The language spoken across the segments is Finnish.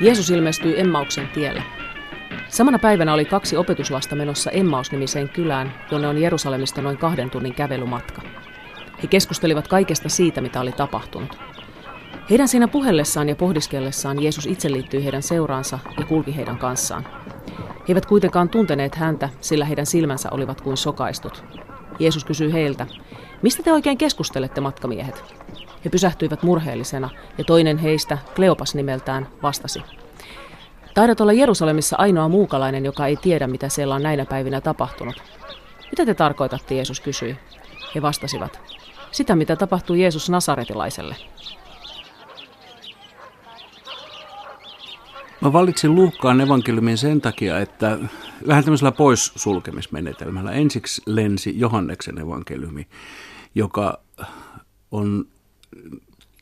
Jeesus ilmestyi Emmauksen tielle. Samana päivänä oli kaksi opetuslasta menossa Emmaus-nimiseen kylään, jonne on Jerusalemista noin kahden tunnin kävelymatka. He keskustelivat kaikesta siitä, mitä oli tapahtunut. Heidän siinä puhellessaan ja pohdiskellessaan Jeesus itse liittyi heidän seuraansa ja kulki heidän kanssaan. He eivät kuitenkaan tunteneet häntä, sillä heidän silmänsä olivat kuin sokaistut. Jeesus kysyi heiltä, mistä te oikein keskustelette, matkamiehet? He pysähtyivät murheellisena, ja toinen heistä, Kleopas nimeltään, vastasi. Taidat olla Jerusalemissa ainoa muukalainen, joka ei tiedä, mitä siellä on näinä päivinä tapahtunut. Mitä te tarkoitatte, Jeesus kysyi. He vastasivat. Sitä, mitä tapahtui Jeesus Nasaretilaiselle. Mä valitsin Luukkaan evankeliumin sen takia, että vähän tämmöisellä poissulkemismenetelmällä. Ensiksi lensi Johanneksen evankeliumi, joka on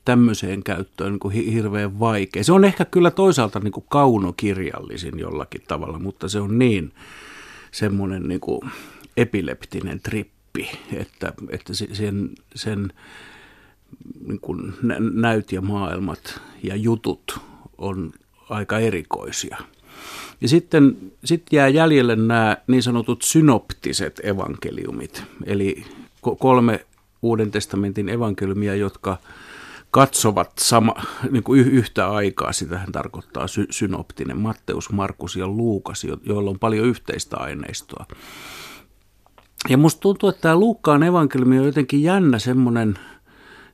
tämmöiseen käyttöön niin kuin hirveän vaikea. Se on ehkä kyllä toisaalta niin kuin kaunokirjallisin jollakin tavalla, mutta se on niin semmoinen niin kuin epileptinen trippi, että, että sen, sen niin kuin näyt ja maailmat ja jutut on aika erikoisia. Ja sitten sit jää jäljelle nämä niin sanotut synoptiset evankeliumit, eli kolme Uuden testamentin evankeliumia, jotka katsovat sama, niin kuin yhtä aikaa, sitähän tarkoittaa sy- synoptinen, Matteus, Markus ja Luukas, joilla on paljon yhteistä aineistoa. Ja musta tuntuu, että tämä Luukkaan evankeliumi on jotenkin jännä semmoinen,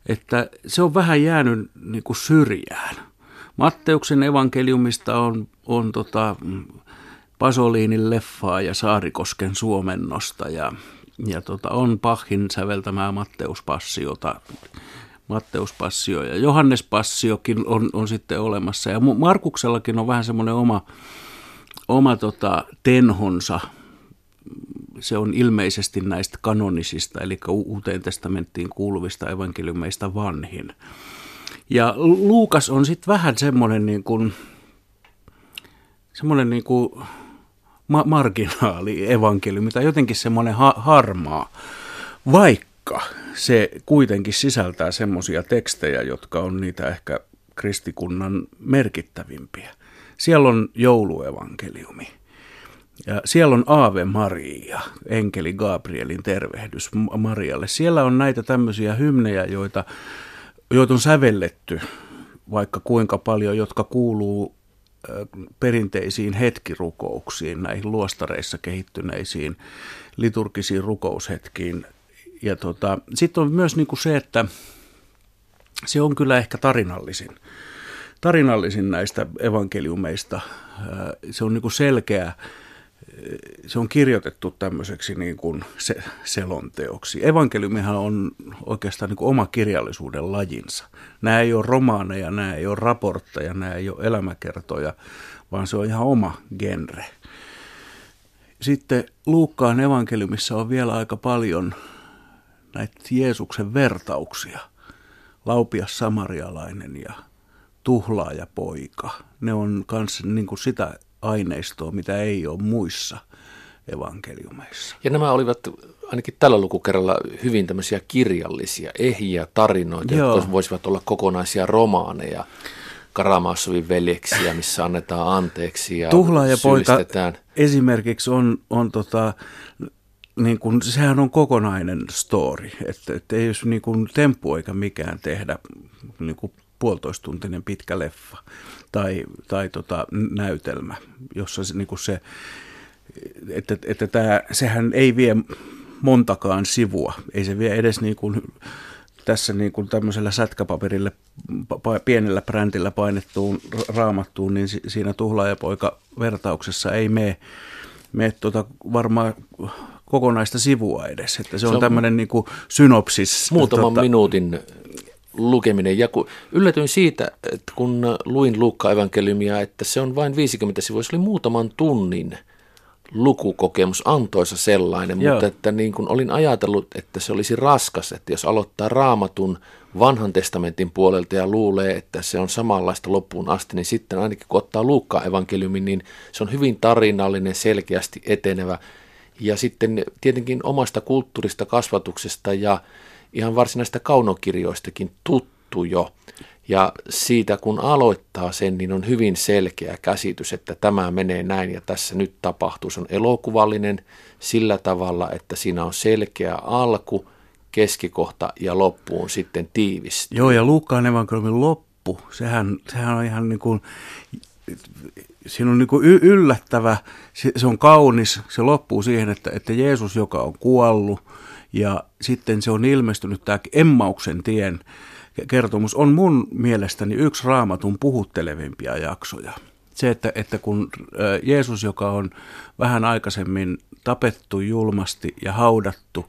että se on vähän jäänyt niin kuin syrjään. Matteuksen evankeliumista on, on tota, Pasoliinin leffaa ja Saarikosken suomennosta ja, ja tota, on Pachin säveltämää Matteuspassiota, Matteuspassioja. ja Johannespassiokin on, on sitten olemassa. Ja Markuksellakin on vähän semmoinen oma, oma tota, tenhonsa. Se on ilmeisesti näistä kanonisista, eli uuteen testamenttiin kuuluvista evankeliumeista vanhin. Ja Luukas on sitten vähän semmoinen niin kuin, semmoinen niin kuin ma- marginaali evankeliumi tai jotenkin semmoinen ha- harmaa, vaikka se kuitenkin sisältää semmoisia tekstejä, jotka on niitä ehkä kristikunnan merkittävimpiä. Siellä on jouluevankeliumi. Ja siellä on Aave Maria, enkeli Gabrielin tervehdys Marialle. Siellä on näitä tämmöisiä hymnejä, joita, joita on sävelletty vaikka kuinka paljon, jotka kuuluu perinteisiin hetkirukouksiin, näihin luostareissa kehittyneisiin liturgisiin rukoushetkiin ja tota, sitten on myös niin kuin se, että se on kyllä ehkä tarinallisin. Tarinallisin näistä evankeliumeista. Se on niin kuin selkeä, se on kirjoitettu tämmöiseksi niin kuin se, selonteoksi. Evankeliumihan on oikeastaan niin kuin oma kirjallisuuden lajinsa. Nämä ei ole romaaneja, nämä ei ole raportteja, nämä ei ole elämäkertoja, vaan se on ihan oma genre. Sitten Luukkaan evankeliumissa on vielä aika paljon näitä Jeesuksen vertauksia. Laupias samarialainen ja tuhlaaja poika. Ne on myös niin kuin sitä aineistoa, mitä ei ole muissa evankeliumeissa. Ja nämä olivat ainakin tällä lukukerralla hyvin tämmöisiä kirjallisia, ehjiä tarinoita, Joo. jotka voisivat olla kokonaisia romaaneja. Karamassovin veljeksiä, missä annetaan anteeksi ja Tuhlaaja poika esimerkiksi on, on tota, niin kuin, sehän on kokonainen story, että, että ei jos niin kuin temppu eikä mikään tehdä niin kuin puolitoistuntinen pitkä leffa tai, tai tota, näytelmä, jossa se, niin kuin se että, että tämä, sehän ei vie montakaan sivua, ei se vie edes niin kuin tässä niin kuin tämmöisellä sätkäpaperille pienellä brändillä painettuun raamattuun, niin siinä tuhlaajapoika vertauksessa ei mene, mene tuota varmaan kokonaista sivua edes. Että se, se on, on tämmöinen niin kuin synopsis. Muutaman tota... minuutin lukeminen. Ja kun yllätyin siitä, että kun luin Luukka-evankeliumia, että se on vain 50 sivua, se oli muutaman tunnin lukukokemus, antoisa sellainen, Joo. mutta että niin kuin olin ajatellut, että se olisi raskas, että jos aloittaa raamatun vanhan testamentin puolelta ja luulee, että se on samanlaista loppuun asti, niin sitten ainakin kun ottaa Luukka-evankeliumin, niin se on hyvin tarinallinen, selkeästi etenevä ja sitten tietenkin omasta kulttuurista, kasvatuksesta ja ihan varsinaista kaunokirjoistakin tuttu jo. Ja siitä kun aloittaa sen, niin on hyvin selkeä käsitys, että tämä menee näin ja tässä nyt tapahtuu. Se on elokuvallinen sillä tavalla, että siinä on selkeä alku, keskikohta ja loppuun sitten tiivistyy. Joo, ja Luukkaan evankeliumin loppu, sehän, sehän on ihan niin kuin, siinä on niin kuin yllättävä, se, se on kaunis, se loppuu siihen, että, että Jeesus, joka on kuollut, ja sitten se on ilmestynyt tämä Emmauksen tien kertomus, on mun mielestäni yksi raamatun puhuttelevimpia jaksoja. Se, että, että kun Jeesus, joka on vähän aikaisemmin tapettu julmasti ja haudattu,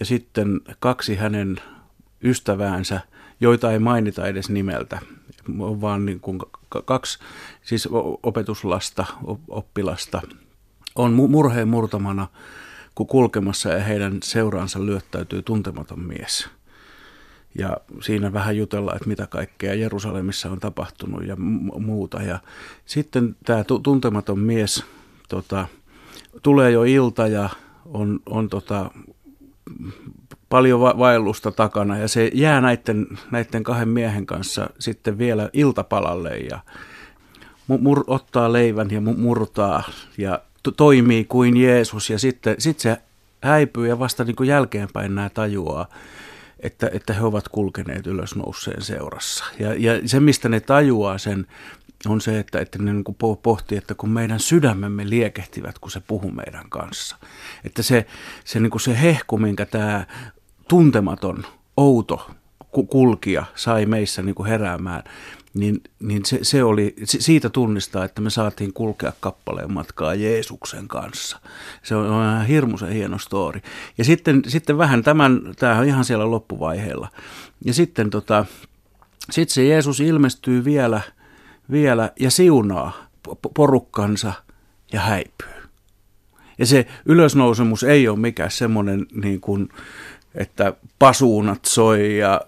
ja sitten kaksi hänen ystäväänsä, joita ei mainita edes nimeltä, vaan niin kuin kaksi siis opetuslasta, oppilasta, on murheen murtamana kulkemassa ja heidän seuraansa lyöttäytyy tuntematon mies. Ja siinä vähän jutellaan, että mitä kaikkea Jerusalemissa on tapahtunut ja muuta. Ja sitten tämä tuntematon mies tota, tulee jo ilta ja on, on tota, paljon va- vaellusta takana ja se jää näiden, näiden kahden miehen kanssa sitten vielä iltapalalle ja mur- ottaa leivän ja murtaa ja to- toimii kuin Jeesus ja sitten sit se häipyy ja vasta niin kuin jälkeenpäin nämä tajuaa, että, että he ovat kulkeneet ylösnouseen seurassa. Ja, ja se, mistä ne tajuaa sen, on se, että, että ne niin pohtii, että kun meidän sydämemme liekehtivät, kun se puhuu meidän kanssa. Että se, se, niin kuin se hehku, minkä tämä tuntematon, outo kulkija sai meissä niin kuin heräämään, niin, niin se, se oli, siitä tunnistaa, että me saatiin kulkea kappaleen matkaa Jeesuksen kanssa. Se on, on hirmuisen hieno story. Ja sitten, sitten vähän tämän, tämä on ihan siellä loppuvaiheella. Ja sitten tota, sit se Jeesus ilmestyy vielä, vielä ja siunaa porukkansa ja häipyy. Ja se ylösnousemus ei ole mikään semmoinen niin kuin, että pasuunat soi ja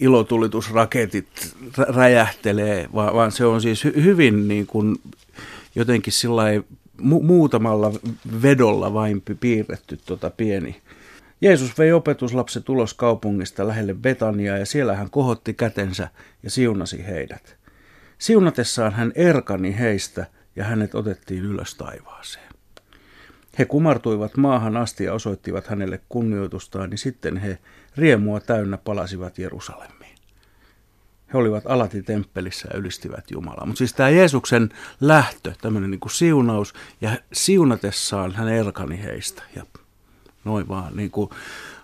ilotulitusraketit räjähtelee, vaan se on siis hyvin niin kuin jotenkin mu- muutamalla vedolla vain piirretty tota pieni. Jeesus vei opetuslapset ulos kaupungista lähelle Betania ja siellä hän kohotti kätensä ja siunasi heidät. Siunatessaan hän erkani heistä ja hänet otettiin ylös taivaaseen. He kumartuivat maahan asti ja osoittivat hänelle kunnioitustaan, niin sitten he riemua täynnä palasivat Jerusalemiin. He olivat alati temppelissä ja ylistivät Jumalaa. Mutta siis tämä Jeesuksen lähtö, tämmöinen niin kuin siunaus, ja siunatessaan hän erkani heistä. Ja noin vaan, niin kuin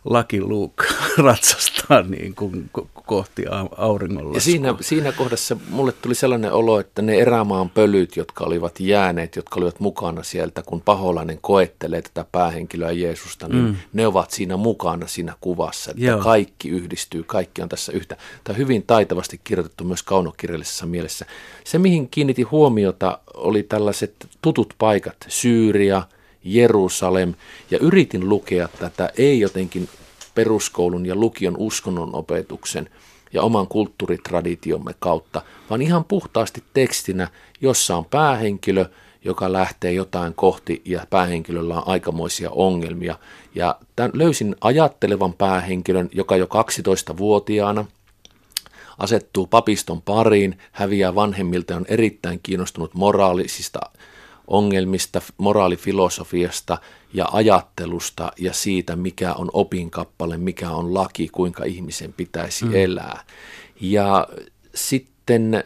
Lucky Luke ratsastaa niin kuin kohti auringonlaskua. Ja siinä, siinä kohdassa mulle tuli sellainen olo, että ne erämaan pölyt, jotka olivat jääneet, jotka olivat mukana sieltä, kun paholainen koettelee tätä päähenkilöä Jeesusta, niin mm. ne ovat siinä mukana siinä kuvassa. Että Joo. kaikki yhdistyy, kaikki on tässä yhtä. Tämä on hyvin taitavasti kirjoitettu myös kaunokirjallisessa mielessä. Se, mihin kiinnitin huomiota, oli tällaiset tutut paikat, Syyria, Jerusalem, ja yritin lukea tätä ei jotenkin peruskoulun ja lukion uskonnon opetuksen ja oman kulttuuritraditiomme kautta, vaan ihan puhtaasti tekstinä, jossa on päähenkilö, joka lähtee jotain kohti ja päähenkilöllä on aikamoisia ongelmia. Ja tämän löysin ajattelevan päähenkilön, joka jo 12-vuotiaana asettuu papiston pariin, häviää vanhemmilta ja on erittäin kiinnostunut moraalisista ongelmista, moraalifilosofiasta ja ajattelusta ja siitä, mikä on opinkappale, mikä on laki, kuinka ihmisen pitäisi mm. elää. Ja sitten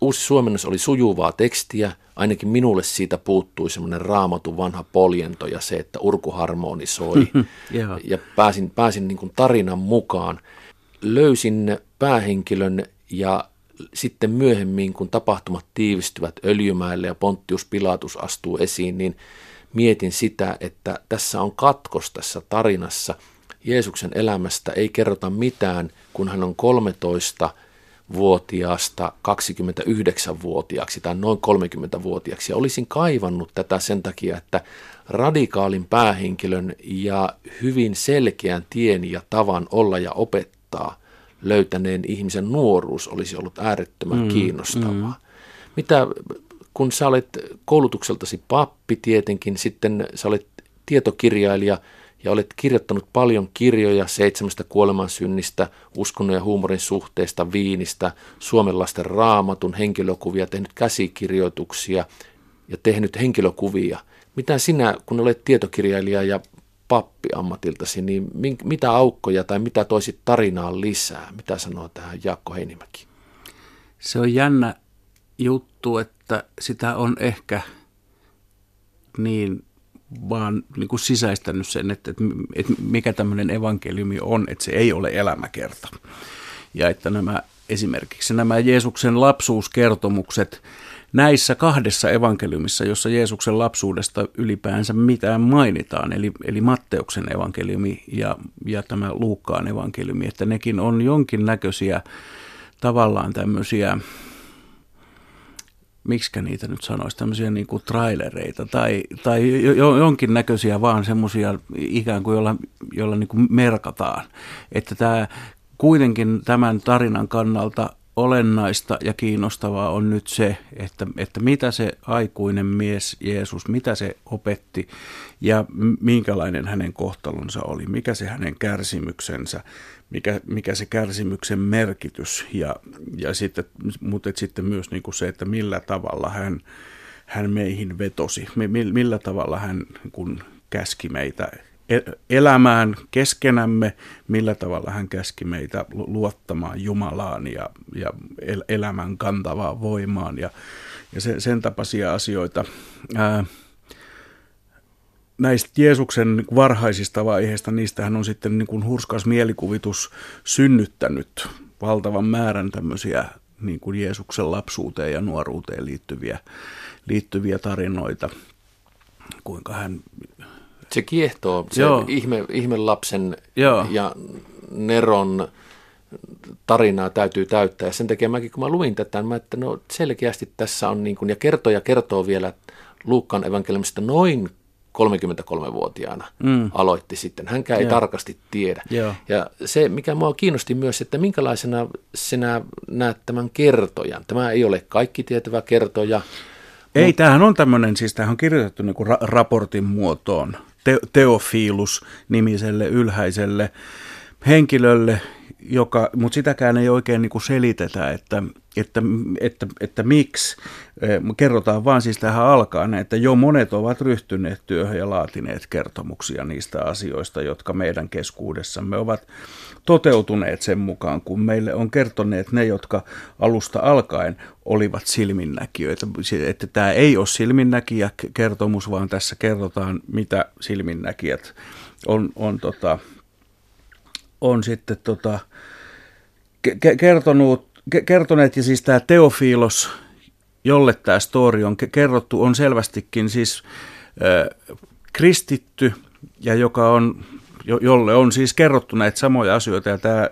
uusi suomennos oli sujuvaa tekstiä, ainakin minulle siitä puuttui semmoinen raamatun vanha poljento ja se, että urku harmonisoi. ja pääsin, pääsin niin kuin tarinan mukaan. Löysin päähenkilön ja sitten myöhemmin, kun tapahtumat tiivistyvät Öljymäelle ja Ponttius Pilatus astuu esiin, niin mietin sitä, että tässä on katkos tässä tarinassa. Jeesuksen elämästä ei kerrota mitään, kun hän on 13 vuotiaasta 29-vuotiaaksi tai noin 30-vuotiaaksi. Ja olisin kaivannut tätä sen takia, että radikaalin päähenkilön ja hyvin selkeän tien ja tavan olla ja opettaa löytäneen ihmisen nuoruus olisi ollut äärettömän mm, kiinnostavaa. Mm. Mitä, kun sä olet koulutukseltasi pappi tietenkin, sitten sä olet tietokirjailija ja olet kirjoittanut paljon kirjoja seitsemästä kuolemansynnistä, uskonnon ja huumorin suhteesta, viinistä, Suomen lasten raamatun henkilökuvia, tehnyt käsikirjoituksia ja tehnyt henkilökuvia. Mitä sinä, kun olet tietokirjailija ja pappi ammatiltasi, niin mitä aukkoja tai mitä toisit tarinaan lisää? Mitä sanoo tähän Jaakko Heinimäki? Se on jännä juttu, että sitä on ehkä niin vaan niin kuin sisäistänyt sen, että, että, että mikä tämmöinen evankeliumi on, että se ei ole elämäkerta. Ja että nämä esimerkiksi nämä Jeesuksen lapsuuskertomukset näissä kahdessa evankeliumissa, jossa Jeesuksen lapsuudesta ylipäänsä mitään mainitaan, eli, eli Matteuksen evankeliumi ja, ja tämä Luukkaan evankeliumi, että nekin on jonkinnäköisiä tavallaan tämmöisiä miksi niitä nyt sanoisi, tämmöisiä niin kuin trailereita tai, tai jo, jonkinnäköisiä vaan semmoisia ikään kuin, jolla, jolla niin kuin merkataan. Että tämä kuitenkin tämän tarinan kannalta olennaista ja kiinnostavaa on nyt se, että, että mitä se aikuinen mies Jeesus, mitä se opetti ja minkälainen hänen kohtalonsa oli, mikä se hänen kärsimyksensä, mikä, mikä se kärsimyksen merkitys ja, ja sitten, mutta sitten myös niin kuin se, että millä tavalla hän, hän meihin vetosi, millä tavalla hän kun käski meitä elämään keskenämme, millä tavalla hän käski meitä luottamaan Jumalaan ja, ja elämän kantavaan voimaan ja, ja se, sen tapaisia asioita. Ää, näistä Jeesuksen varhaisista vaiheista, niistähän on sitten niin kuin hurskas mielikuvitus synnyttänyt valtavan määrän tämmöisiä niin kuin Jeesuksen lapsuuteen ja nuoruuteen liittyviä, liittyviä tarinoita, kuinka hän... Se kiehtoo, se Joo. ihme, ihme lapsen Joo. ja Neron tarinaa täytyy täyttää. Ja sen takia mäkin, kun mä luin tätä, mä että no selkeästi tässä on, niin kuin, ja kertoja kertoo vielä Luukkaan evankeliumista noin 33-vuotiaana mm. aloitti sitten. Hänkään ei Joo. tarkasti tiedä. Joo. Ja se, mikä mua kiinnosti myös, että minkälaisena sinä näet tämän kertojan. Tämä ei ole kaikki tietävä kertoja. Ei, mutta... tämähän on tämmöinen, siis tämähän on kirjoitettu niin kuin ra- raportin muotoon. Te- Teofilus-nimiselle ylhäiselle henkilölle, joka, mutta sitäkään ei oikein niin kuin selitetä, että, että, että, että miksi. Kerrotaan vaan siis tähän alkaan, että jo monet ovat ryhtyneet työhön ja laatineet kertomuksia niistä asioista, jotka meidän keskuudessamme ovat toteutuneet sen mukaan, kun meille on kertoneet ne, jotka alusta alkaen olivat silminnäkijöitä. Että tämä ei ole silminnäkijä kertomus, vaan tässä kerrotaan, mitä silminnäkijät on, on tota, on sitten tota, kertonut, kertoneet, ja siis tämä Teofilos, jolle tämä story on kerrottu, on selvästikin siis kristitty, ja joka on, jo, jolle on siis kerrottu näitä samoja asioita, ja tämä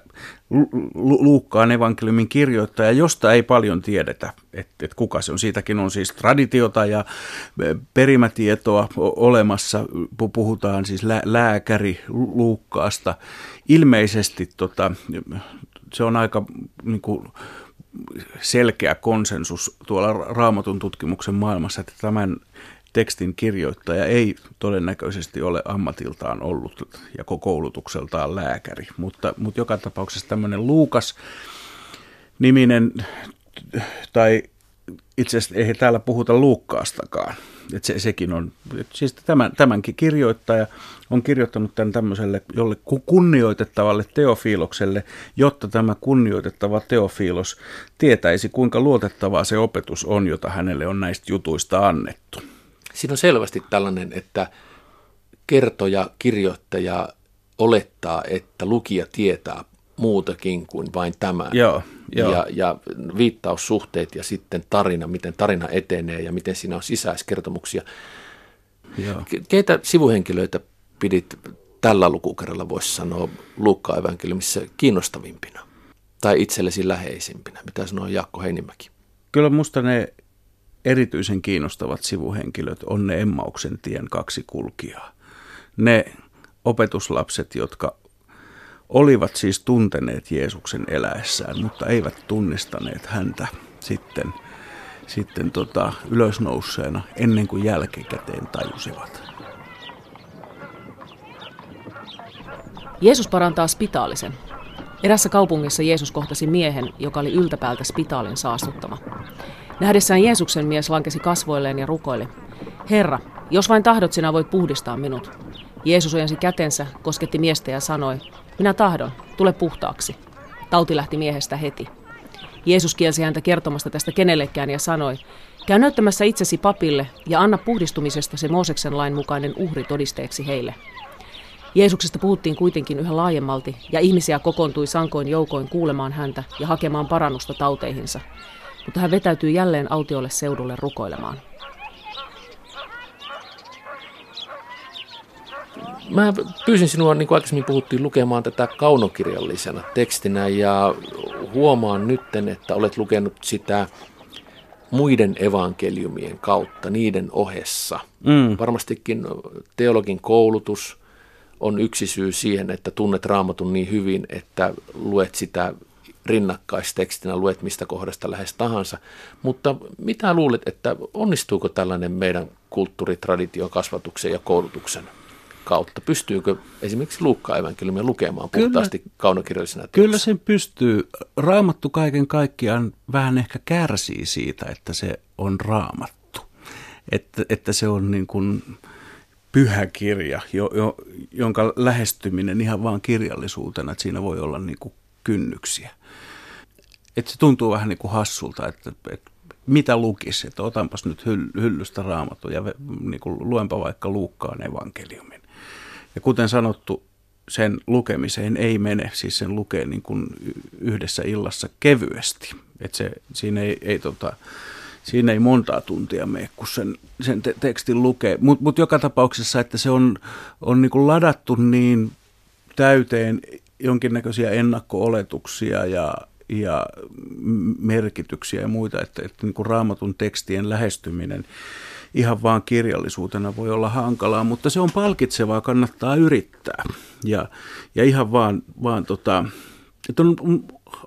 Luukkaan evankeliumin kirjoittaja, josta ei paljon tiedetä, että, että kuka se on. Siitäkin on siis traditiota ja perimätietoa olemassa. Puhutaan siis lä- lääkäri Luukkaasta. Ilmeisesti tota, se on aika niin kuin, selkeä konsensus tuolla raamatun tutkimuksen maailmassa, että tämän tekstin kirjoittaja ei todennäköisesti ole ammatiltaan ollut ja koulutukseltaan lääkäri, mutta, mutta joka tapauksessa tämmöinen Luukas niminen, tai itse asiassa ei täällä puhuta Luukkaastakaan, että se, sekin on, siis tämän, tämänkin kirjoittaja on kirjoittanut tämän tämmöiselle jolle kunnioitettavalle teofiilokselle, jotta tämä kunnioitettava teofiilos tietäisi, kuinka luotettavaa se opetus on, jota hänelle on näistä jutuista annettu. Siinä on selvästi tällainen, että kertoja, kirjoittaja olettaa, että lukija tietää muutakin kuin vain tämän. Joo, joo. Ja, ja viittaussuhteet ja sitten tarina, miten tarina etenee ja miten siinä on sisäiskertomuksia. Joo. Keitä sivuhenkilöitä pidit tällä lukukerralla, voisi sanoa, Luukka evankeliumissa kiinnostavimpina tai itsellesi läheisimpinä? Mitä sanoo Jaakko Heinimäki? Kyllä musta ne erityisen kiinnostavat sivuhenkilöt on ne Emmauksen tien kaksi kulkijaa. Ne opetuslapset, jotka olivat siis tunteneet Jeesuksen eläessään, mutta eivät tunnistaneet häntä sitten, sitten tota, ylösnousseena ennen kuin jälkikäteen tajusivat. Jeesus parantaa spitaalisen. Erässä kaupungissa Jeesus kohtasi miehen, joka oli yltäpäältä spitaalin saastuttama. Nähdessään Jeesuksen mies lankesi kasvoilleen ja rukoili. Herra, jos vain tahdot, sinä voit puhdistaa minut. Jeesus ojensi kätensä, kosketti miestä ja sanoi, minä tahdon, tule puhtaaksi. Tauti lähti miehestä heti. Jeesus kielsi häntä kertomasta tästä kenellekään ja sanoi, käy näyttämässä itsesi papille ja anna puhdistumisesta se Mooseksen lain mukainen uhri todisteeksi heille. Jeesuksesta puhuttiin kuitenkin yhä laajemmalti, ja ihmisiä kokoontui sankoin joukoin kuulemaan häntä ja hakemaan parannusta tauteihinsa. Mutta hän vetäytyi jälleen autiolle seudulle rukoilemaan. Mä pyysin sinua, niin kuin aikaisemmin puhuttiin, lukemaan tätä kaunokirjallisena tekstinä ja huomaan nytten, että olet lukenut sitä muiden evankeliumien kautta, niiden ohessa. Mm. Varmastikin teologin koulutus on yksi syy siihen, että tunnet raamatun niin hyvin, että luet sitä rinnakkaistekstinä, luet mistä kohdasta lähes tahansa. Mutta mitä luulet, että onnistuuko tällainen meidän kulttuuritradition, kasvatuksen ja koulutuksen kautta? Pystyykö esimerkiksi Luukka evankeliumia lukemaan puhtaasti kyllä, kaunokirjallisena teoksena? Kyllä sen pystyy. Raamattu kaiken kaikkiaan vähän ehkä kärsii siitä, että se on raamattu. Että, että se on niin kuin pyhä kirja, jo, jo, jonka lähestyminen ihan vaan kirjallisuutena, että siinä voi olla niin kuin kynnyksiä. Että se tuntuu vähän niin kuin hassulta, että, että mitä lukisi, että otanpas nyt hyllystä raamattu ja niin kuin luenpa vaikka Luukkaan evankeliumin. Ja kuten sanottu, sen lukemiseen ei mene, siis sen lukee niin kuin yhdessä illassa kevyesti. Että se, siinä ei, ei tota, siinä ei montaa tuntia mene, kun sen, sen te- tekstin lukee. Mutta mut joka tapauksessa, että se on, on niin kuin ladattu niin täyteen jonkinnäköisiä ennakko-oletuksia ja, ja merkityksiä ja muita, että, että niin kuin raamatun tekstien lähestyminen ihan vaan kirjallisuutena voi olla hankalaa, mutta se on palkitsevaa, kannattaa yrittää. Ja, ja ihan vaan, vaan tota, että on,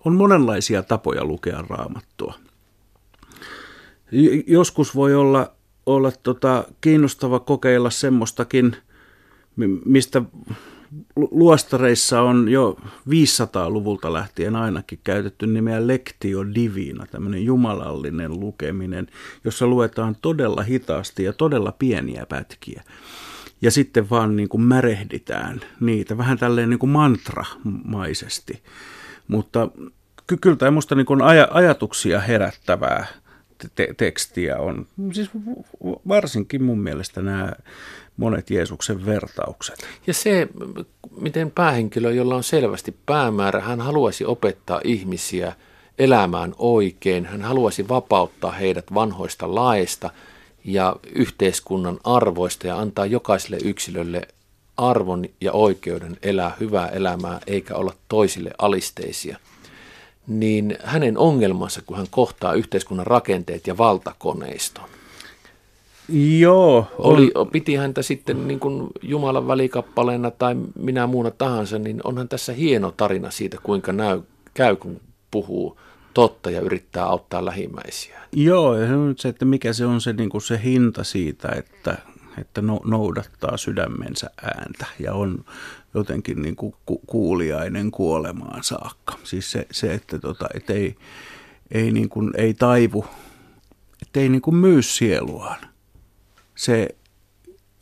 on monenlaisia tapoja lukea raamattua. Joskus voi olla, olla tota, kiinnostava kokeilla semmoistakin, mistä luostareissa on jo 500-luvulta lähtien ainakin käytetty nimeä Lectio Divina, tämmöinen jumalallinen lukeminen, jossa luetaan todella hitaasti ja todella pieniä pätkiä. Ja sitten vaan niin kuin märehditään niitä, vähän tälleen niin kuin mantramaisesti. Mutta kyllä tämä minusta niin aj- ajatuksia herättävää te- tekstiä on. Siis varsinkin mun mielestä nämä monet Jeesuksen vertaukset. Ja se, miten päähenkilö, jolla on selvästi päämäärä, hän haluaisi opettaa ihmisiä elämään oikein, hän haluaisi vapauttaa heidät vanhoista laista ja yhteiskunnan arvoista ja antaa jokaiselle yksilölle arvon ja oikeuden elää hyvää elämää eikä olla toisille alisteisia – niin hänen ongelmansa, kun hän kohtaa yhteiskunnan rakenteet ja valtakoneiston. Joo. On... Oli, piti häntä sitten niin kuin Jumalan välikappaleena tai minä muuna tahansa, niin onhan tässä hieno tarina siitä, kuinka näy, käy, kun puhuu totta ja yrittää auttaa lähimmäisiä. Joo, ja se on se, että mikä se on se, niin kuin se hinta siitä, että, että no, noudattaa sydämensä ääntä ja on jotenkin niin kuin kuuliainen kuolemaan saakka. Siis se, se että tota, et ei, ei, niin kuin, ei taivu, että ei niin kuin myy sieluaan. Se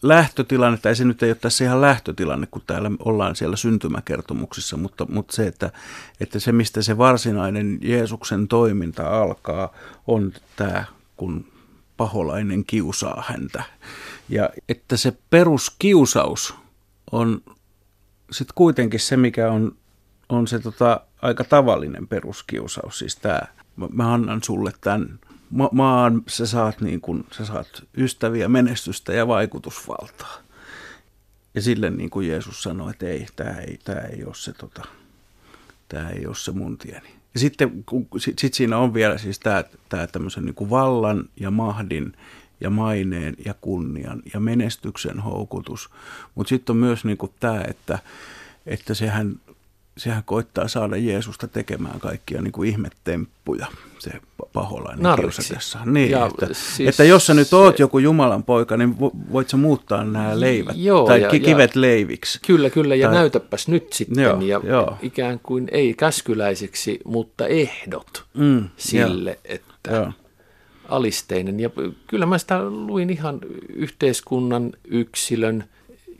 lähtötilanne, tai se nyt ei ole tässä ihan lähtötilanne, kun täällä ollaan siellä syntymäkertomuksissa, mutta, mutta se, että, että se mistä se varsinainen Jeesuksen toiminta alkaa, on tämä, kun paholainen kiusaa häntä. Ja että se peruskiusaus on sitten kuitenkin se, mikä on, on se tota, aika tavallinen peruskiusaus, siis tämä, mä, annan sulle tämän ma- maan, sä saat, niin kun, sä saat ystäviä, menestystä ja vaikutusvaltaa. Ja sille niin kuin Jeesus sanoi, että ei, tämä ei, tää ei ole se, tota, tää ei ole se mun tieni. Ja sitten sit, sit siinä on vielä siis tämä, tämä tämmöisen niin kuin vallan ja mahdin ja maineen ja kunnian ja menestyksen houkutus. Mutta sitten on myös niin kuin tämä, että, että sehän sehän koittaa saada Jeesusta tekemään kaikkia niin kuin ihmetemppuja, se paholainen kiusatessa. Niin, Ja että, siis että jos sä nyt se- oot joku Jumalan poika, niin vo- voit sä muuttaa nämä leivät Joo, tai ja- ki- ja- kivet leiviksi. Kyllä, kyllä, ja Tai- näytäpäs nyt sitten, Joo, ja joo. ikään kuin ei käskyläiseksi, mutta ehdot Mm, sille, että Joo. alisteinen. Ja kyllä mä sitä luin ihan yhteiskunnan, yksilön,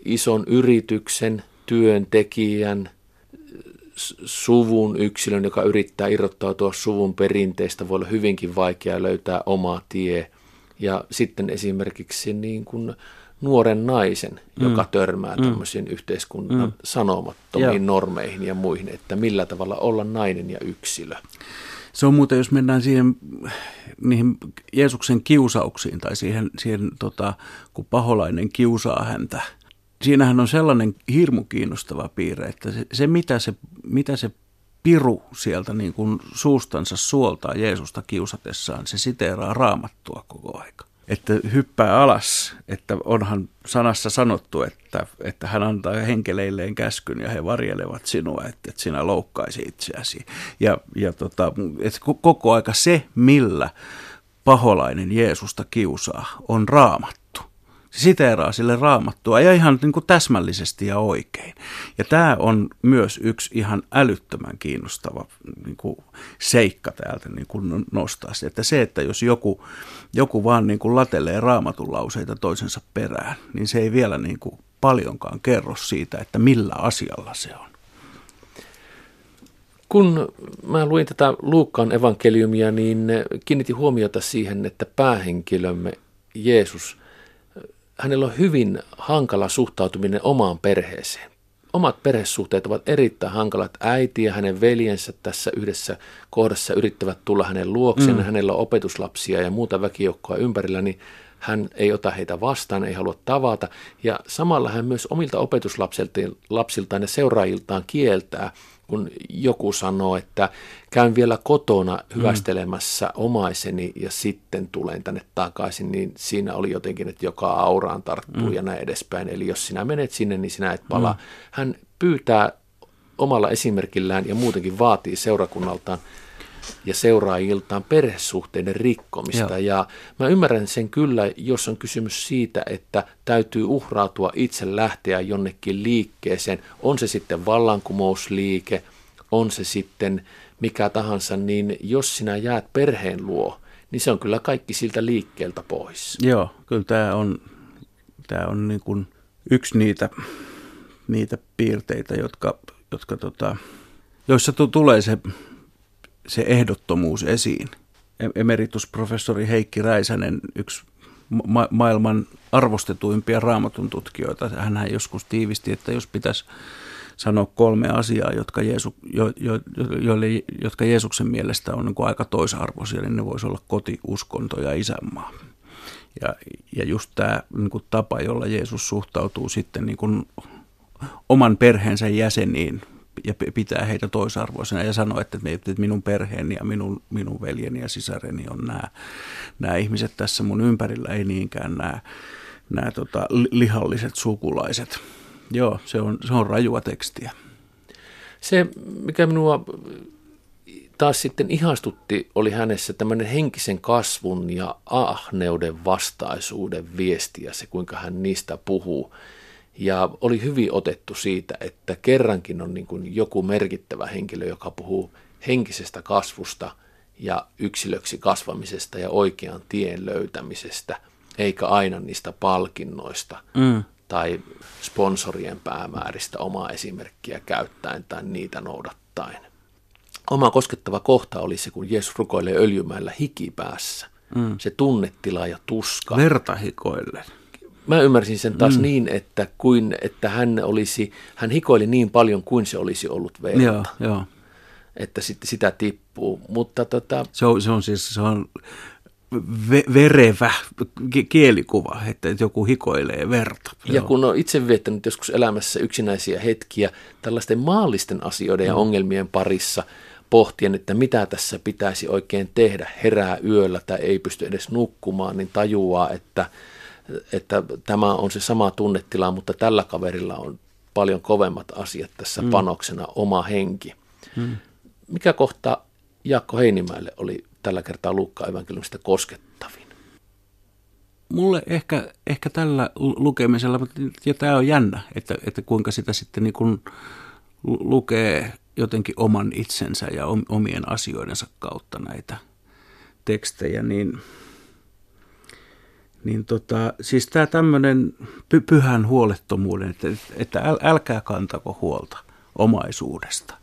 ison yrityksen, työntekijän, suvun yksilön, joka yrittää irrottautua suvun perinteistä, voi olla hyvinkin vaikea löytää oma tie. Ja sitten esimerkiksi niin kuin nuoren naisen, mm. joka törmää mm. tämmöisiin yhteiskunnan mm. sanomattomiin Joo. normeihin ja muihin, että millä tavalla olla nainen ja yksilö. Se on muuten, jos mennään siihen, niihin Jeesuksen kiusauksiin tai siihen, siihen tota, kun paholainen kiusaa häntä. Siinähän on sellainen hirmu kiinnostava piirre, että se, se mitä, se mitä se piru sieltä niin kuin suustansa suoltaa Jeesusta kiusatessaan, se siteeraa raamattua koko aika. Että hyppää alas, että onhan sanassa sanottu, että, että hän antaa henkeleilleen käskyn ja he varjelevat sinua, että, että sinä loukkaisi itseäsi. Ja, ja tota, että ko- koko aika se, millä paholainen Jeesusta kiusaa, on raamattu. Se siteeraa sille raamattua ja ihan niin kuin täsmällisesti ja oikein. Ja tämä on myös yksi ihan älyttömän kiinnostava niin kuin seikka täältä niin kuin nostaa se, että se, että jos joku, joku vaan niin kuin latelee raamatun lauseita toisensa perään, niin se ei vielä niin kuin paljonkaan kerro siitä, että millä asialla se on. Kun mä luin tätä Luukkaan evankeliumia, niin kiinnitin huomiota siihen, että päähenkilömme Jeesus, hänellä on hyvin hankala suhtautuminen omaan perheeseen. Omat perhesuhteet ovat erittäin hankalat. Äiti ja hänen veljensä tässä yhdessä kohdassa yrittävät tulla hänen luokseen. Mm. Hänellä on opetuslapsia ja muuta väkijoukkoa ympärillä, niin hän ei ota heitä vastaan, ei halua tavata. Ja samalla hän myös omilta opetuslapsiltaan ja seuraajiltaan kieltää, kun joku sanoo, että käyn vielä kotona hyvästelemässä mm. omaiseni ja sitten tulen tänne takaisin, niin siinä oli jotenkin, että joka auraan tarttuu mm. ja näin edespäin. Eli jos sinä menet sinne, niin sinä et palaa. Mm. Hän pyytää omalla esimerkillään ja muutenkin vaatii seurakunnaltaan ja seuraajiltaan perhesuhteiden rikkomista. Joo. Ja mä ymmärrän sen kyllä, jos on kysymys siitä, että täytyy uhrautua itse lähteä jonnekin liikkeeseen. On se sitten vallankumousliike, on se sitten mikä tahansa, niin jos sinä jäät perheen luo, niin se on kyllä kaikki siltä liikkeeltä pois. Joo, kyllä tämä on, tämä on niin kuin yksi niitä, niitä piirteitä, jotka, jotka tota, joissa tu- tulee se, se ehdottomuus esiin. Em- Emeritusprofessori Heikki Räisänen, yksi ma- maailman arvostetuimpia raamatun tutkijoita, hän joskus tiivisti, että jos pitäisi sanoa kolme asiaa, jotka, Jeesu, jo, jo, joille, jotka Jeesuksen mielestä on niin kuin aika toisarvoisia, niin ne voisi olla koti, uskonto ja isänmaa. Ja, ja just tämä niin kuin tapa, jolla Jeesus suhtautuu sitten niin kuin oman perheensä jäseniin ja pitää heitä toisarvoisena ja sanoo, että, että minun perheeni ja minun, minun veljeni ja sisareni on nämä, nämä ihmiset tässä mun ympärillä, ei niinkään nämä, nämä tota, li- lihalliset sukulaiset. Joo, se on, se on rajua tekstiä. Se, mikä minua taas sitten ihastutti, oli hänessä tämmöinen henkisen kasvun ja ahneuden vastaisuuden viesti ja se, kuinka hän niistä puhuu. Ja oli hyvin otettu siitä, että kerrankin on niin kuin joku merkittävä henkilö, joka puhuu henkisestä kasvusta ja yksilöksi kasvamisesta ja oikean tien löytämisestä, eikä aina niistä palkinnoista Mm. tai sponsorien päämääristä omaa esimerkkiä käyttäen tai niitä noudattaen. Oma koskettava kohta oli se, kun Jeesus rukoilee öljymäellä hikipäässä. Mm. Se tunnetila ja tuska. Verta hikoillen. Mä ymmärsin sen taas mm. niin, että, kuin, että hän, olisi, hän hikoili niin paljon kuin se olisi ollut verta. Joo, joo. Että sitten sitä tippuu. Mutta tota, Se on, se on siis se on ve, verevä ki- kielikuva, että joku hikoilee verta. Ja Joo. kun on itse viettänyt joskus elämässä yksinäisiä hetkiä tällaisten maallisten asioiden ja ongelmien parissa pohtien, että mitä tässä pitäisi oikein tehdä, herää yöllä tai ei pysty edes nukkumaan, niin tajuaa, että, että tämä on se sama tunnetila, mutta tällä kaverilla on paljon kovemmat asiat tässä mm. panoksena, oma henki. Mm. Mikä kohta Jaakko Heinimäelle oli tällä kertaa Luukka evankeliumista koskettavin? Mulle ehkä, ehkä tällä lukemisella, ja tämä on jännä, että, että kuinka sitä sitten niin kuin lukee jotenkin oman itsensä ja omien asioidensa kautta näitä tekstejä, niin, niin tota, siis tämä tämmöinen py, pyhän huolettomuuden, että, että äl, älkää kantako huolta omaisuudesta.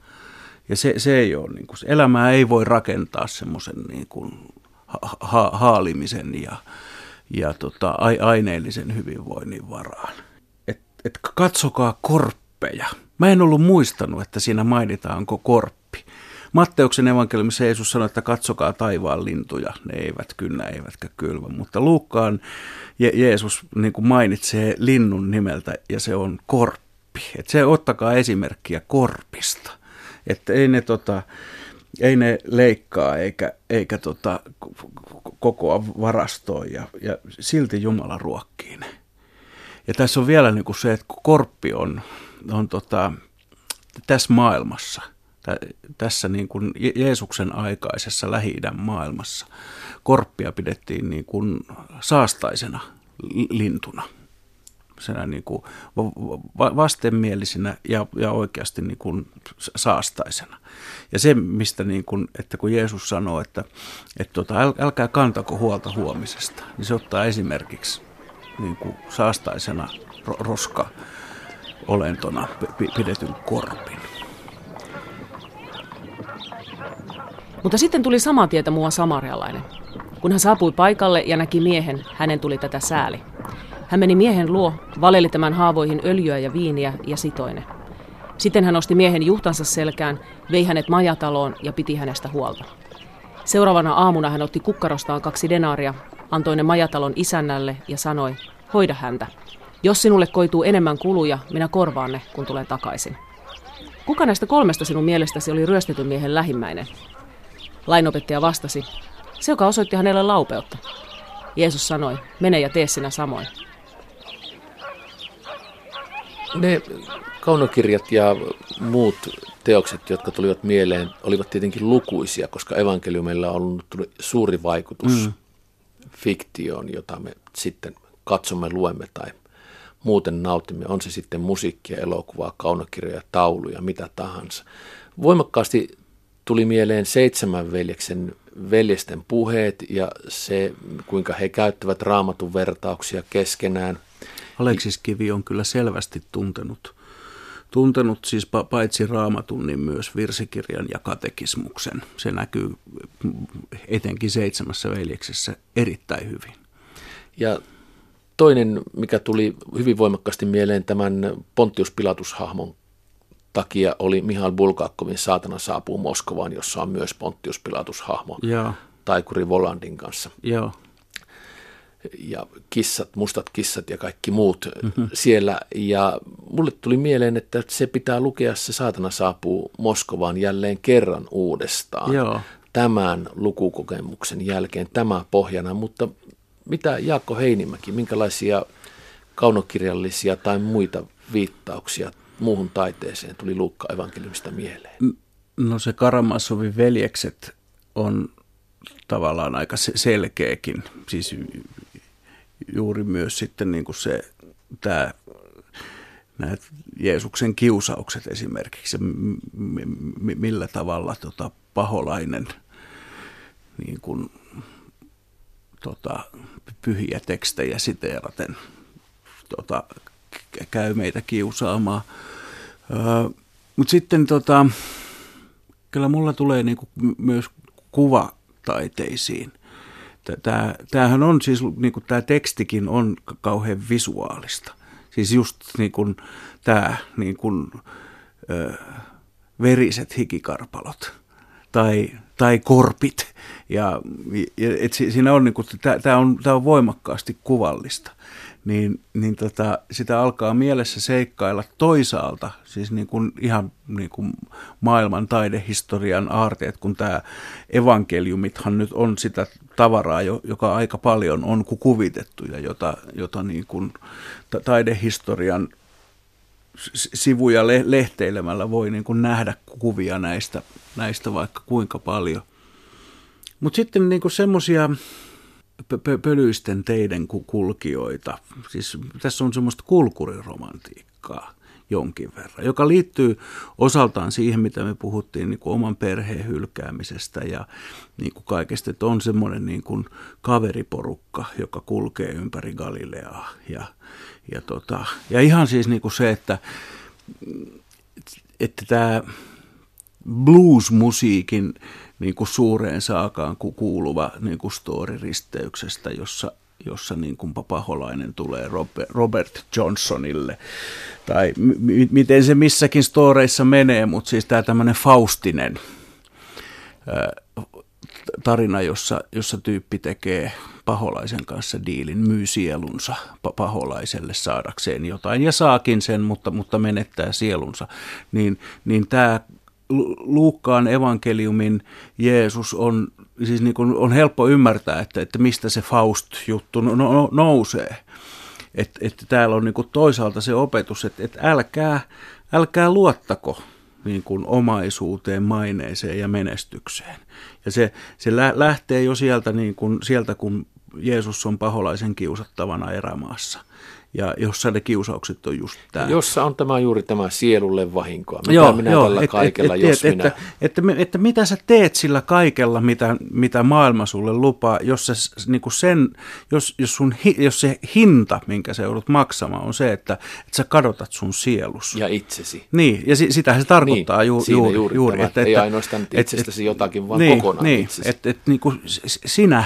Ja se, se ei ole, niin kuin, elämää ei voi rakentaa semmoisen niin kuin ha, haalimisen ja, ja tota, aineellisen hyvinvoinnin varaan. Et, et katsokaa korppeja. Mä en ollut muistanut, että siinä mainitaanko korppi. Matteuksen evankeliumissa Jeesus sanoi, että katsokaa taivaan lintuja, ne eivät kynnä eivätkä kylvä. Mutta Luukkaan Je- Jeesus niin kuin mainitsee linnun nimeltä ja se on korppi. Et se ottakaa esimerkkiä korpista. Että ei ne, tota, ei ne leikkaa eikä, eikä tota, kokoa varastoa ja, ja silti Jumala ruokkii ne. Ja tässä on vielä niin kuin se, että korppi on, on tota, tässä maailmassa, tässä niin kuin Jeesuksen aikaisessa lähi maailmassa, korppia pidettiin niin kuin saastaisena lintuna niin kuin vastenmielisinä ja, ja oikeasti niin kuin saastaisena. Ja se, mistä niin kuin, että kun Jeesus sanoo, että, että tota, älkää kantako huolta huomisesta, niin se ottaa esimerkiksi niin kuin saastaisena roska olentona pidetyn korpin. Mutta sitten tuli samaa tietä muuan samarialainen. Kun hän saapui paikalle ja näki miehen, hänen tuli tätä sääli. Hän meni miehen luo, valeli tämän haavoihin öljyä ja viiniä ja sitoine. Sitten hän nosti miehen juhtansa selkään, vei hänet majataloon ja piti hänestä huolta. Seuraavana aamuna hän otti kukkarostaan kaksi denaaria, antoi ne majatalon isännälle ja sanoi, hoida häntä. Jos sinulle koituu enemmän kuluja, minä korvaan ne, kun tulen takaisin. Kuka näistä kolmesta sinun mielestäsi oli ryöstetyn miehen lähimmäinen? Lainopettaja vastasi, se joka osoitti hänelle laupeutta. Jeesus sanoi, mene ja tee sinä samoin. Ne kaunokirjat ja muut teokset, jotka tulivat mieleen, olivat tietenkin lukuisia, koska evankeliumilla on ollut suuri vaikutus mm. fiktioon, jota me sitten katsomme, luemme tai muuten nautimme. On se sitten musiikkia, elokuvaa, kaunokirjoja, tauluja, mitä tahansa. Voimakkaasti tuli mieleen seitsemän veljeksen veljesten puheet ja se, kuinka he käyttävät raamatun vertauksia keskenään – Aleksis Kivi on kyllä selvästi tuntenut, tuntenut siis paitsi raamatun, niin myös virsikirjan ja katekismuksen. Se näkyy etenkin seitsemässä veljeksessä erittäin hyvin. Ja toinen, mikä tuli hyvin voimakkaasti mieleen tämän Pontius Pilatus-hahmon takia, oli Mihail Bulgakovin Saatana saapuu Moskovaan, jossa on myös Pontius Pilatus-hahmo Joo. Taikuri Volandin kanssa. Joo ja kissat, mustat kissat ja kaikki muut mm-hmm. siellä. Ja mulle tuli mieleen, että se pitää lukea, se saatana saapuu Moskovaan jälleen kerran uudestaan. Joo. Tämän lukukokemuksen jälkeen tämä pohjana, mutta mitä Jaakko Heinimäki, minkälaisia kaunokirjallisia tai muita viittauksia muuhun taiteeseen tuli Luukka evankeliumista mieleen? No se Karamassovin veljekset on tavallaan aika selkeäkin. Siis juuri myös sitten niin kuin se, tämä, nämä Jeesuksen kiusaukset esimerkiksi, millä tavalla tota, paholainen niin kuin, tota, pyhiä tekstejä siteeraten tota, käy meitä kiusaamaan. Öö, Mutta sitten tota, kyllä mulla tulee niinku myös kuvataiteisiin Tämä, tämähän on siis, niin kuin tämä tekstikin on kauhean visuaalista. Siis just niin kuin tämä niin kuin, ö, veriset hikikarpalot tai, tai korpit. Ja, et siinä on, niin tämä, on, on voimakkaasti kuvallista niin, niin tota, sitä alkaa mielessä seikkailla toisaalta, siis niin kuin ihan niin kuin maailman taidehistorian aarteet, kun tämä evankeliumithan nyt on sitä tavaraa, joka aika paljon on kuvitettu ja jota, jota niin kuin taidehistorian sivuja lehteilemällä voi niin kuin nähdä kuvia näistä, näistä vaikka kuinka paljon. Mutta sitten niin semmoisia pölyisten teiden kulkijoita, siis tässä on semmoista kulkuriromantiikkaa jonkin verran, joka liittyy osaltaan siihen, mitä me puhuttiin niin kuin oman perheen hylkäämisestä ja niin kuin kaikesta, että on semmoinen niin kuin kaveriporukka, joka kulkee ympäri Galileaa. Ja, ja, tota, ja ihan siis niin kuin se, että, että tämä blues-musiikin niin kuin suureen saakaan kuuluva niin kuin story-risteyksestä, jossa jossa niin kuin Paholainen tulee Robert Johnsonille. Tai m- miten se missäkin storeissa menee, mutta siis tämä tämmöinen Faustinen tarina, jossa, jossa tyyppi tekee paholaisen kanssa diilin, myy sielunsa paholaiselle saadakseen jotain ja saakin sen, mutta, mutta menettää sielunsa, niin, niin tämä Luukkaan evankeliumin Jeesus on, siis niin kuin on helppo ymmärtää, että, että mistä se Faust-juttu no, no, nousee. Että, että täällä on niin kuin toisaalta se opetus, että, että älkää, älkää luottako niin kuin omaisuuteen, maineeseen ja menestykseen. Ja se, se lähtee jo sieltä, niin kuin, sieltä, kun Jeesus on paholaisen kiusattavana erämaassa ja jossa ne kiusaukset on just tämä. Jossa on tämä juuri tämä sielulle vahinkoa. Mitä joo, minä joo, tällä et, kaikella, et, et, jos et, minä... Että, että, että, että mitä sä teet sillä kaikella, mitä, mitä maailma sulle lupaa, jos, sä, niin kuin sen, jos, jos, sun, jos se hinta, minkä sä joudut maksamaan, on se, että, että sä kadotat sun sielus. Ja itsesi. Niin, ja si, sitähän se tarkoittaa niin, ju, juuri. juuri, juuri että, että, ei ainoastaan itsestäsi et, jotakin, vaan niin, kokonaan niin, itsesi. Että et, niin kuin sinä,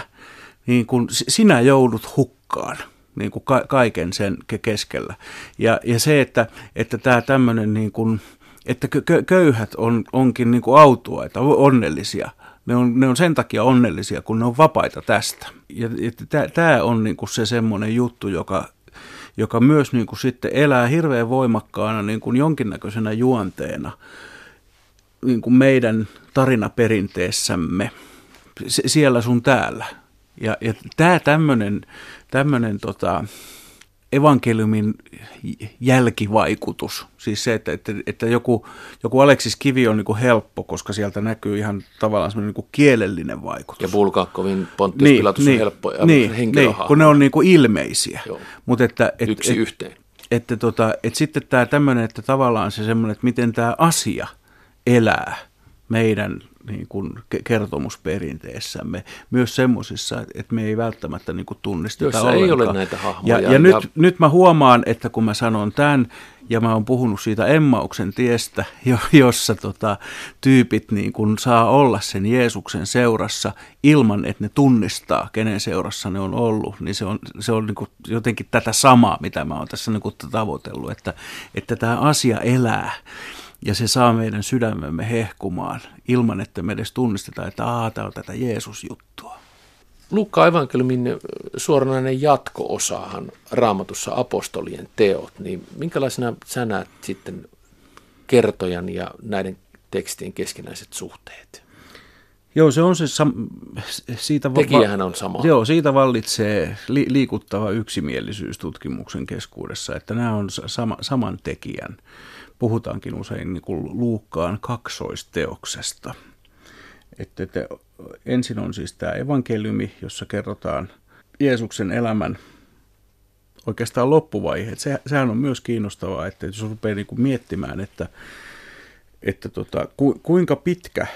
niin kuin, sinä joudut hukkaan niin kuin ka- kaiken sen keskellä. Ja, ja se, että, että tämä tämmöinen, niin kuin, että köyhät on, onkin niin kuin autuaita, onnellisia. Ne on, ne on sen takia onnellisia, kun ne on vapaita tästä. Ja tämä on niin kuin se semmoinen juttu, joka, joka myös niin kuin sitten elää hirveän voimakkaana niin kuin jonkinnäköisenä juonteena niin kuin meidän tarinaperinteessämme siellä sun täällä. Ja, ja tämä tämmöinen tämmöinen tota, evankeliumin jälkivaikutus. Siis se, että, että, että joku, joku Aleksis Kivi on niin kuin helppo, koska sieltä näkyy ihan tavallaan semmoinen niin kielellinen vaikutus. Ja Bulgakovin Pontius niin, Pilatus niin, on helppo ja niin, niin, kun ne on niin kuin ilmeisiä. Mut että, et, Yksi et, yhteen. Että, että, tota, että sitten tämä tämmöinen, että tavallaan se semmoinen, että miten tämä asia elää meidän niin kuin kertomusperinteessämme, myös semmoisissa, että me ei välttämättä niin kuin tunnisteta Jossa ollenkaan. ei ole näitä hahmoja. Ja, ja, ja nyt, nyt mä huomaan, että kun mä sanon tämän, ja mä oon puhunut siitä Emmauksen tiestä, jossa tota, tyypit niin kun saa olla sen Jeesuksen seurassa ilman, että ne tunnistaa, kenen seurassa ne on ollut, niin se on, se on niin jotenkin tätä samaa, mitä mä oon tässä niin tavoitellut, että, että tämä asia elää ja se saa meidän sydämemme hehkumaan ilman, että me edes tunnistetaan, että Aa, tämä on tätä Jeesus-juttua. Lukka evankeliumin suoranainen jatko-osahan raamatussa apostolien teot, niin minkälaisena sä näet sitten kertojan ja näiden tekstien keskinäiset suhteet? Joo, se on se sam- siitä Tekijähän on sama. Joo, siitä vallitsee li- liikuttava yksimielisyys tutkimuksen keskuudessa, että nämä on sama, saman tekijän puhutaankin usein niin kuin Luukkaan kaksoisteoksesta. Että, että ensin on siis tämä evankeliumi, jossa kerrotaan Jeesuksen elämän oikeastaan loppuvaiheet. Se, sehän on myös kiinnostavaa, että jos rupeaa niin kuin miettimään, että, että tota, ku, kuinka pitkä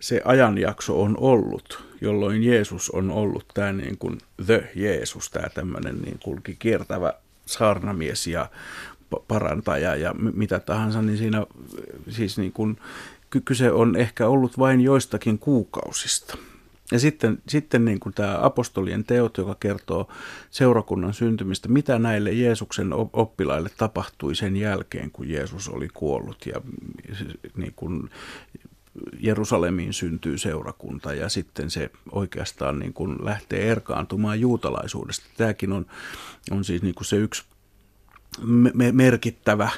se ajanjakso on ollut, jolloin Jeesus on ollut tämä niin kuin the Jeesus, tämä tämmöinen niin kuin kiertävä saarnamies ja parantaja ja mitä tahansa, niin siinä siis niin kuin, kyse on ehkä ollut vain joistakin kuukausista. Ja sitten, sitten niin kuin tämä apostolien teot, joka kertoo seurakunnan syntymistä, mitä näille Jeesuksen oppilaille tapahtui sen jälkeen, kun Jeesus oli kuollut ja niin kuin Jerusalemiin syntyy seurakunta ja sitten se oikeastaan niin kuin lähtee erkaantumaan juutalaisuudesta. Tämäkin on, on siis niin kuin se yksi me- merkittävä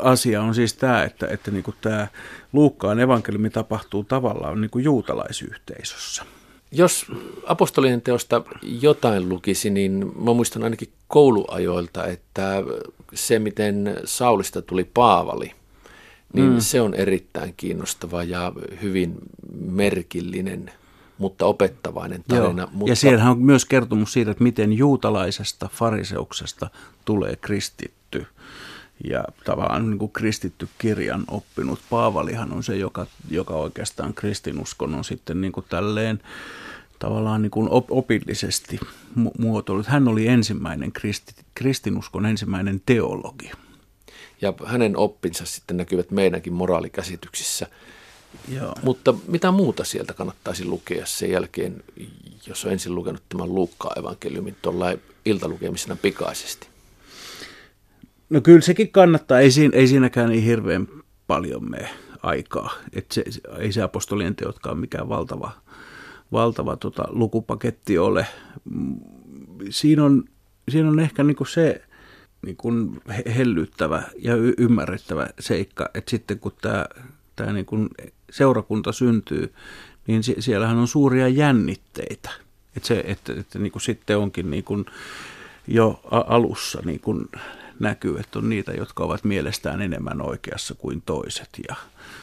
asia on siis tämä, että, että niin kuin tämä Luukkaan evankeliumi tapahtuu tavallaan niin kuin juutalaisyhteisössä. Jos apostolien teosta jotain lukisi, niin mä muistan ainakin kouluajoilta, että se, miten Saulista tuli Paavali, niin mm. se on erittäin kiinnostava ja hyvin merkillinen, mutta opettavainen tarina. Joo. Mutta... Ja siellähän on myös kertomus siitä, että miten juutalaisesta fariseuksesta tulee kristitty ja tavallaan niin kuin kristitty kirjan oppinut. Paavalihan on se, joka, joka oikeastaan kristinuskon on sitten niin kuin tälleen tavallaan niin kuin opillisesti muotoillut. Hän oli ensimmäinen kristi, kristinuskon ensimmäinen teologi. Ja hänen oppinsa sitten näkyvät meidänkin moraalikäsityksissä. Joo. Mutta mitä muuta sieltä kannattaisi lukea sen jälkeen, jos on ensin lukenut tämän Luukkaan evankeliumin tuolla iltalukemisena pikaisesti? No kyllä sekin kannattaa, ei, siinä, ei siinäkään niin hirveän paljon mene aikaa. Et se, ei se apostolien teotkaan mikään valtava, valtava tota, lukupaketti ole. Siinä on, siinä on ehkä niinku se niinku hellyttävä ja y- ymmärrettävä seikka, että sitten kun tämä tää niinku seurakunta syntyy, niin sie- siellähän on suuria jännitteitä. Että se, että, että niinku sitten onkin niinku jo alussa niinku näkyy, että on niitä, jotka ovat mielestään enemmän oikeassa kuin toiset. Ja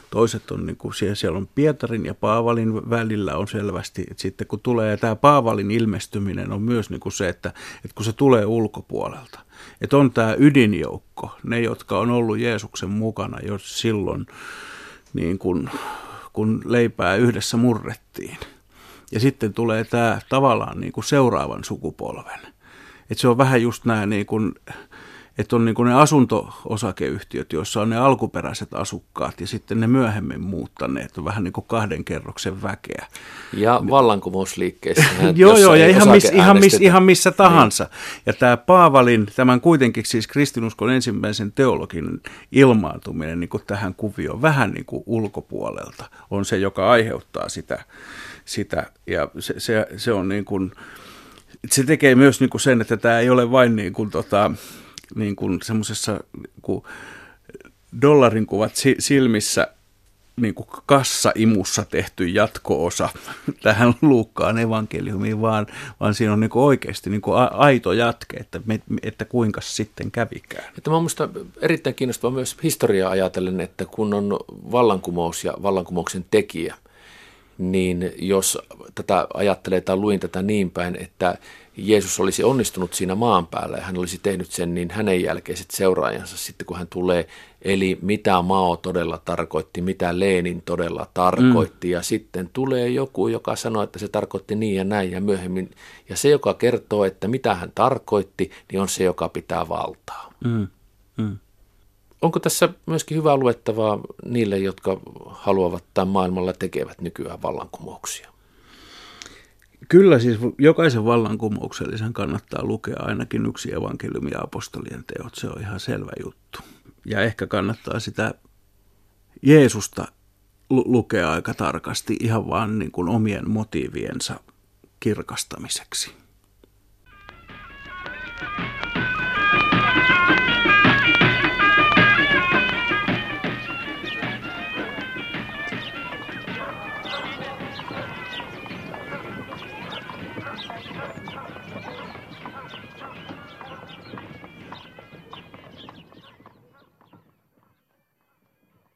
toiset on, niin kuin, siellä, siellä on Pietarin ja Paavalin välillä on selvästi, että sitten kun tulee tämä Paavalin ilmestyminen on myös niin kuin se, että, että kun se tulee ulkopuolelta, että on tämä ydinjoukko, ne jotka on ollut Jeesuksen mukana jo silloin, niin kuin, kun leipää yhdessä murrettiin. Ja sitten tulee tämä tavallaan niin kuin seuraavan sukupolven. Että se on vähän just nämä niin kuin, että on niin kuin ne asunto-osakeyhtiöt, joissa on ne alkuperäiset asukkaat ja sitten ne myöhemmin muuttaneet, on vähän niin kuin kahden kerroksen väkeä. Ja vallankumousliikkeissä. joo, joo, ja ihan, miss, ihan, miss, ihan missä tahansa. Niin. Ja tämä Paavalin, tämän kuitenkin siis kristinuskon ensimmäisen teologin ilmaantuminen niin kuin tähän kuvioon vähän niin kuin ulkopuolelta on se, joka aiheuttaa sitä. sitä ja se, se, se on niin kuin, se tekee myös niin kuin sen, että tämä ei ole vain niin kuin tota, niin kuin semmoisessa niin dollarin kuvat silmissä niin kuin kassaimussa tehty jatko-osa tähän Luukkaan evankeliumiin, vaan, vaan siinä on niin kuin oikeasti niin kuin aito jatke, että, me, että kuinka sitten kävikään. Että mä minusta erittäin kiinnostavaa myös historiaa ajatellen, että kun on vallankumous ja vallankumouksen tekijä, niin jos tätä ajattelee tai luin tätä niin päin, että Jeesus olisi onnistunut siinä maan päällä ja hän olisi tehnyt sen, niin hänen jälkeiset seuraajansa sitten kun hän tulee, eli mitä Mao todella tarkoitti, mitä Lenin todella tarkoitti, mm. ja sitten tulee joku, joka sanoo, että se tarkoitti niin ja näin ja myöhemmin, ja se, joka kertoo, että mitä hän tarkoitti, niin on se, joka pitää valtaa. Mm. Mm. Onko tässä myöskin hyvää luettavaa niille, jotka haluavat tai maailmalla tekevät nykyään vallankumouksia? Kyllä siis jokaisen vallankumouksellisen kannattaa lukea ainakin yksi evankeliumi ja apostolien teot, se on ihan selvä juttu. Ja ehkä kannattaa sitä Jeesusta lukea aika tarkasti ihan vaan niin kuin omien motiiviensa kirkastamiseksi.